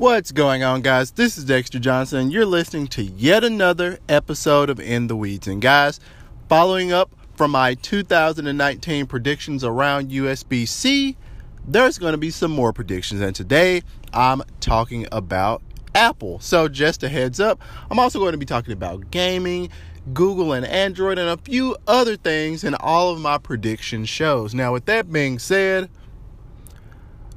What's going on, guys? This is Dexter Johnson. You're listening to yet another episode of In the Weeds. And, guys, following up from my 2019 predictions around USB C, there's going to be some more predictions. And today I'm talking about Apple. So, just a heads up, I'm also going to be talking about gaming, Google, and Android, and a few other things in all of my prediction shows. Now, with that being said,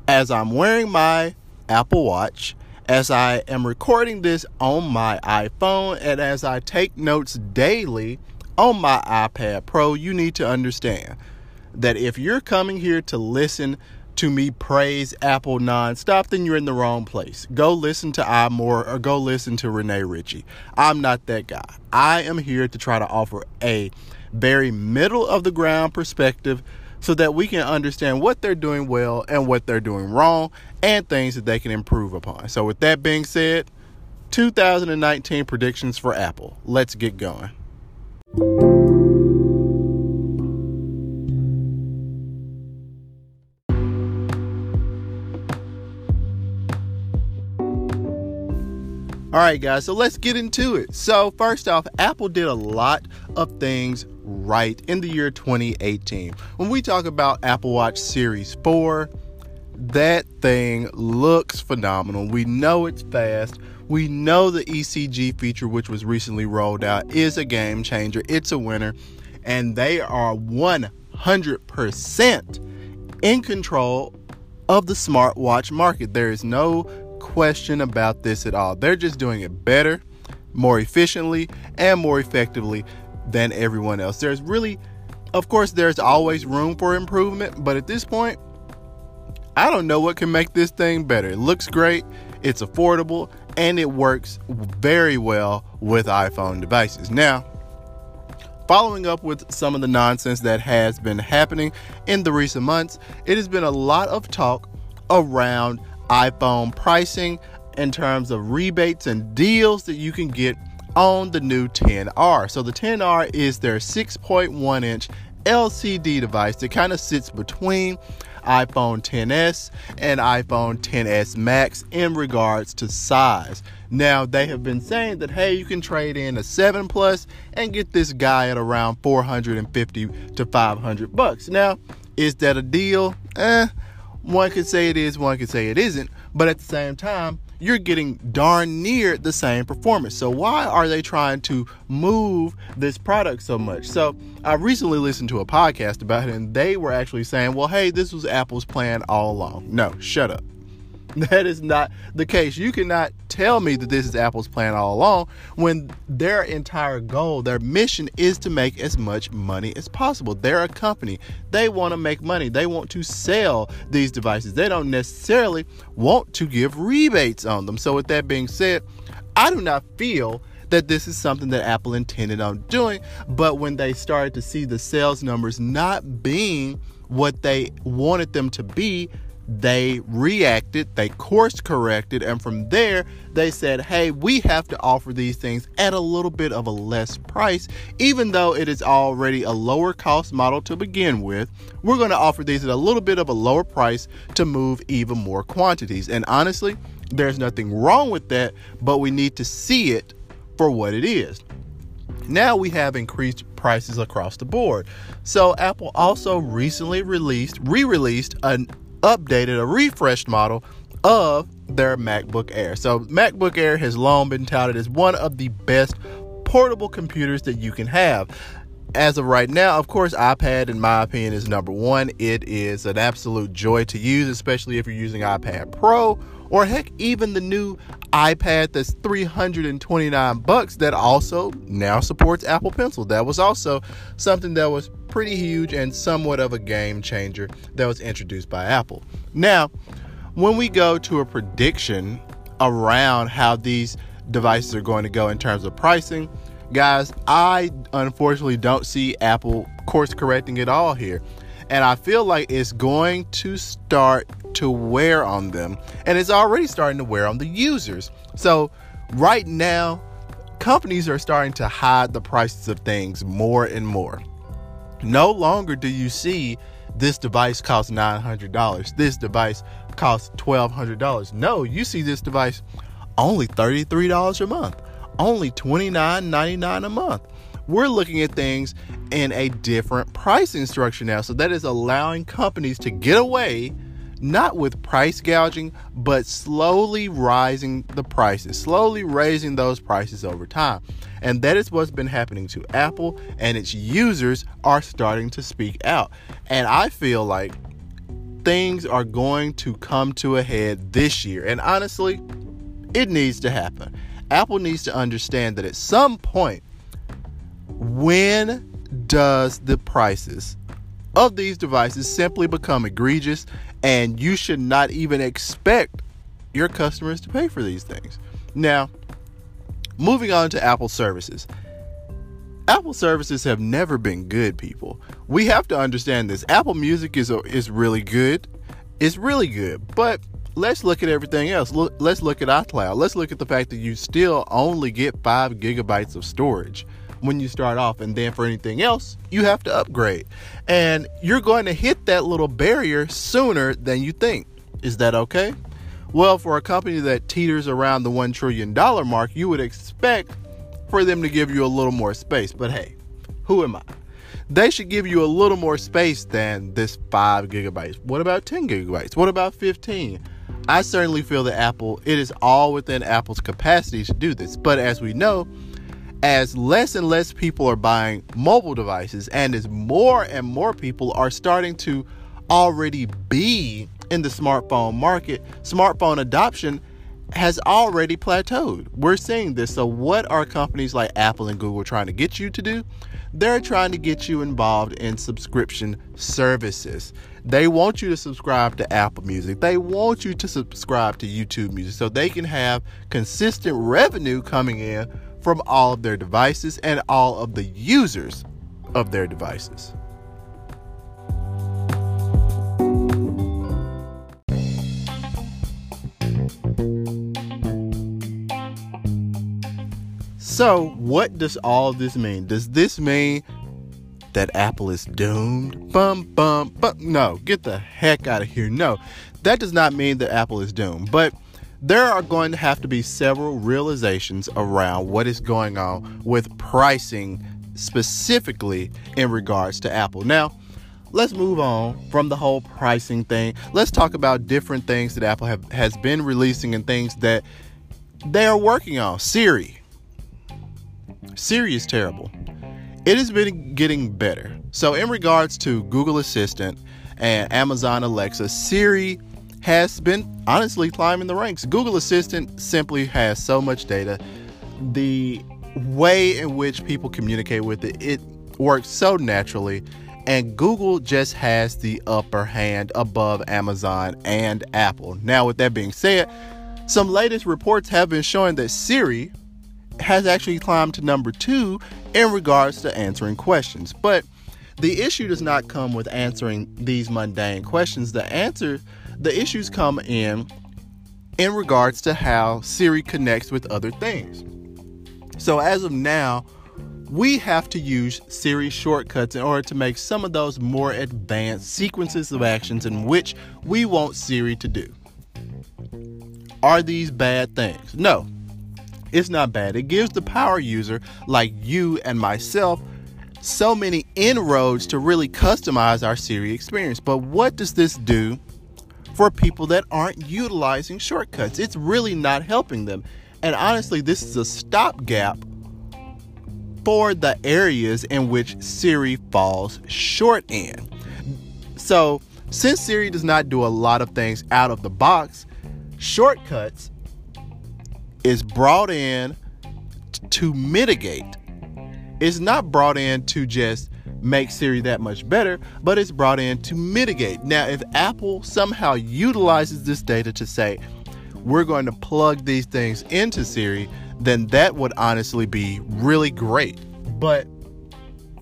as I'm wearing my Apple Watch, as I am recording this on my iPhone, and as I take notes daily on my iPad Pro, you need to understand that if you're coming here to listen to me praise Apple nonstop, then you're in the wrong place. Go listen to iMore or go listen to Rene Ritchie. I'm not that guy. I am here to try to offer a very middle of the ground perspective so that we can understand what they're doing well and what they're doing wrong and things that they can improve upon. So, with that being said, 2019 predictions for Apple. Let's get going. All right, guys, so let's get into it. So, first off, Apple did a lot of things right in the year 2018. When we talk about Apple Watch Series 4, that thing looks phenomenal. We know it's fast. We know the ECG feature, which was recently rolled out, is a game changer. It's a winner. And they are 100% in control of the smartwatch market. There is no question about this at all. They're just doing it better, more efficiently, and more effectively than everyone else. There's really, of course, there's always room for improvement, but at this point, I don't know what can make this thing better. It looks great, it's affordable, and it works very well with iPhone devices. Now, following up with some of the nonsense that has been happening in the recent months, it has been a lot of talk around iPhone pricing in terms of rebates and deals that you can get on the new 10R. So the 10R is their 6.1 inch LCD device that kind of sits between iPhone 10s and iPhone 10s Max in regards to size. Now they have been saying that hey, you can trade in a 7 Plus and get this guy at around 450 to 500 bucks. Now, is that a deal? Eh, one could say it is, one could say it isn't, but at the same time, you're getting darn near the same performance. So why are they trying to move this product so much? So I recently listened to a podcast about it and they were actually saying, well, hey, this was Apple's plan all along. No, shut up. That is not the case. You cannot tell me that this is Apple's plan all along when their entire goal, their mission is to make as much money as possible. They're a company. They want to make money. They want to sell these devices. They don't necessarily want to give rebates on them. So, with that being said, I do not feel that this is something that Apple intended on doing. But when they started to see the sales numbers not being what they wanted them to be, they reacted, they course corrected, and from there they said, Hey, we have to offer these things at a little bit of a less price, even though it is already a lower cost model to begin with. We're going to offer these at a little bit of a lower price to move even more quantities. And honestly, there's nothing wrong with that, but we need to see it for what it is. Now we have increased prices across the board. So Apple also recently released, re-released an updated, a refreshed model of their MacBook Air. So, MacBook Air has long been touted as one of the best portable computers that you can have. As of right now, of course, iPad, in my opinion, is number one. It is an absolute joy to use, especially if you're using iPad Pro or heck, even the new iPad that's 329 bucks that also now supports Apple Pencil. That was also something that was pretty huge and somewhat of a game changer that was introduced by Apple. Now, when we go to a prediction around how these devices are going to go in terms of pricing, guys, I unfortunately don't see Apple course correcting at all here. And I feel like it's going to start to wear on them. And it's already starting to wear on the users. So, right now, companies are starting to hide the prices of things more and more. No longer do you see this device costs $900. This device costs $1,200. No, you see this device only $33 a month, only $29.99 a month. We're looking at things in a different pricing structure now. So that is allowing companies to get away not with price gouging, but slowly rising the prices, slowly raising those prices over time. And that is what's been happening to Apple, and its users are starting to speak out. And I feel like things are going to come to a head this year. And honestly, it needs to happen. Apple needs to understand that at some point, when does the prices of these devices simply become egregious and you should not even expect your customers to pay for these things. Now, moving on to Apple services. Apple services have never been good, people. We have to understand this. Apple Music is is really good. It's really good, but let's look at everything else. Look, let's look at iCloud. Let's look at the fact that you still only get 5 gigabytes of storage when you start off. And then for anything else, you have to upgrade. And you're going to hit that little barrier sooner than you think. Is that okay? Well, for a company that teeters around the $1 trillion mark, you would expect for them to give you a little more space. But hey, who am I? They should give you a little more space than this 5 gigabytes. What about 10 gigabytes? What about 15? I certainly feel that Apple, it is all within Apple's capacity to do this. But as we know, as less and less people are buying mobile devices and as more and more people are starting to already be in the smartphone market, smartphone adoption has already plateaued. We're seeing this. So, what are companies like Apple and Google trying to get you to do? They're trying to get you involved in subscription services. They want you to subscribe to Apple Music. They want you to subscribe to YouTube Music so they can have consistent revenue coming in from all of their devices and all of the users of their devices. So, what does all this mean? Does this mean that Apple is doomed? Bum, bum, bum. No, get the heck out of here. No, that does not mean that Apple is doomed. But there are going to have to be several realizations around what is going on with pricing specifically in regards to Apple. Now, let's move on from the whole pricing thing. Let's talk about different things that Apple have, has been releasing and things that they are working on. Siri. Siri is terrible. It has been getting better. So, in regards to Google Assistant and Amazon Alexa, Siri has been honestly climbing the ranks. Google Assistant simply has so much data. The way in which people communicate with it, it works so naturally. And Google just has the upper hand above Amazon and Apple. Now, with that being said, some latest reports have been showing that Siri has actually climbed to number two in regards to answering questions. But the issue does not come with answering these mundane questions. The answer the issues come in in regards to how Siri connects with other things. So as of now, we have to use Siri shortcuts in order to make some of those more advanced sequences of actions in which we want Siri to do. Are these bad things? No, it's not bad. It gives the power user, like you and myself, so many inroads to really customize our Siri experience. But what does this do for people that aren't utilizing shortcuts. It's really not helping them. And honestly, this is a stopgap for the areas in which Siri falls short in. So, since Siri does not do a lot of things out of the box, shortcuts is brought in to mitigate. It's not brought in to just make Siri that much better, but it's brought in to mitigate. Now, if Apple somehow utilizes this data to say, we're going to plug these things into Siri, then that would honestly be really great. But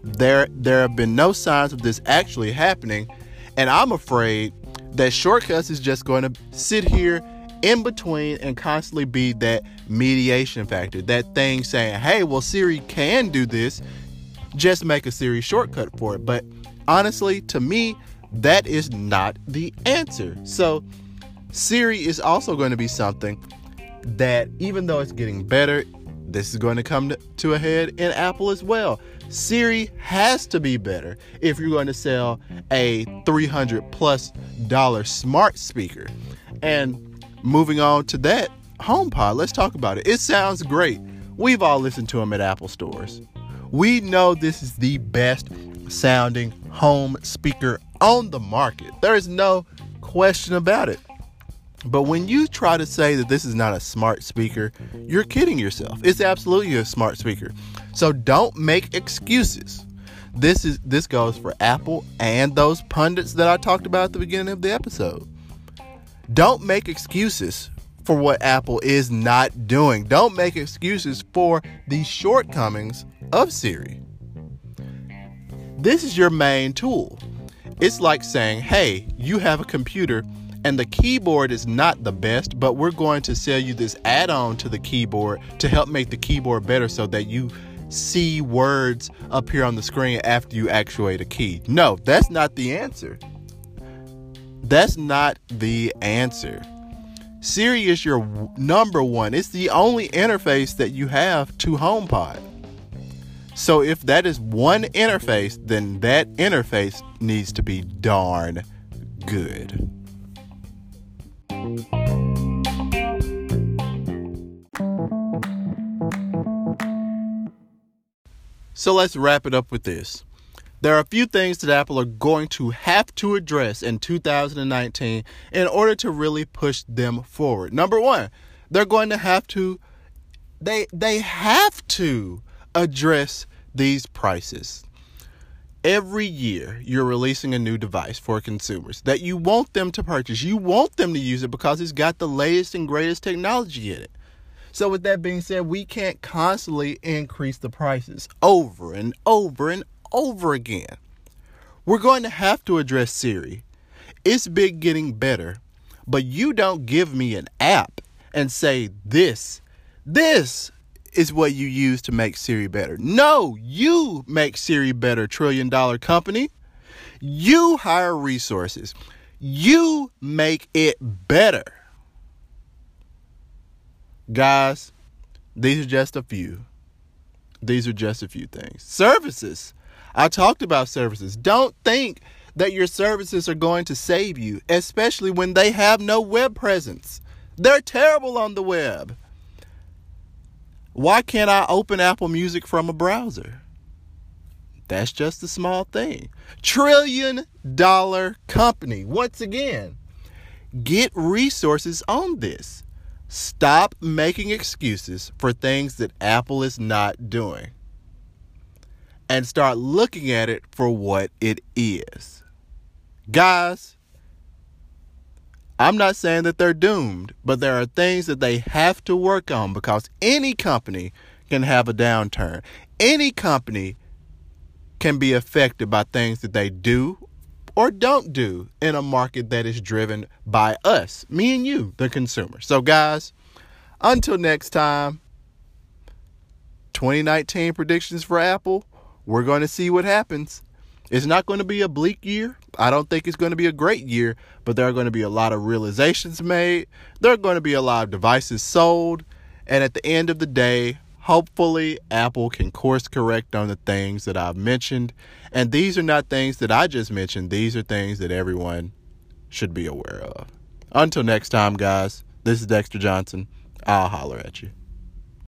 there there have been no signs of this actually happening, and I'm afraid that shortcuts is just going to sit here in between and constantly be that mediation factor, that thing saying, "Hey, well Siri can do this just make a Siri shortcut for it. But honestly, to me, that is not the answer. So Siri is also going to be something that, even though it's getting better, this is going to come to a head in Apple as well. Siri has to be better if you're going to sell a 300 plus dollar smart speaker. And moving on to that, HomePod, let's talk about it. It sounds great. We've all listened to them at Apple stores. We know this is the best sounding home speaker on the market. There is no question about it. But when you try to say that this is not a smart speaker, you're kidding yourself. It's absolutely a smart speaker. So don't make excuses. This is this goes for Apple and those pundits that I talked about at the beginning of the episode. Don't make excuses for what Apple is not doing. Don't make excuses for the shortcomings of Siri. This is your main tool. It's like saying, "Hey, you have a computer and the keyboard is not the best, but we're going to sell you this add on to the keyboard to help make the keyboard better so that you see words appear on the screen after you actuate a key. No, that's not the answer. That's not the answer. Siri is your number one. It's the only interface that you have to HomePod. So if that is one interface, then that interface needs to be darn good. So let's wrap it up with this. There are a few things that Apple are going to have to address in 2019 in order to really push them forward. Number 1, they're going to have to they they have to address these prices. Every year, you're releasing a new device for consumers that you want them to purchase. You want them to use it because it's got the latest and greatest technology in it. So, with that being said, we can't constantly increase the prices over and over and over again. We're going to have to address Siri. It's been getting better, but you don't give me an app and say, This, this is what you use to make Siri better. No, you make Siri better, trillion dollar company. You hire resources. You make it better. Guys, these are just a few. These are just a few things. Services. I talked about services. Don't think that your services are going to save you, especially when they have no web presence. They're terrible on the web. Why can't I open Apple Music from a browser? That's just a small thing. Trillion dollar company. Once again, get resources on this. Stop making excuses for things that Apple is not doing and start looking at it for what it is. Guys, I'm not saying that they're doomed, but there are things that they have to work on because any company can have a downturn. Any company can be affected by things that they do or don't do in a market that is driven by us, me and you, the consumer. So, guys, until next time, 2019 predictions for Apple, we're going to see what happens. It's not going to be a bleak year. I don't think it's going to be a great year, but there are going to be a lot of realizations made. There are going to be a lot of devices sold. And at the end of the day, hopefully, Apple can course correct on the things that I've mentioned. And these are not things that I just mentioned, these are things that everyone should be aware of. Until next time, guys, this is Dexter Johnson. I'll holler at you.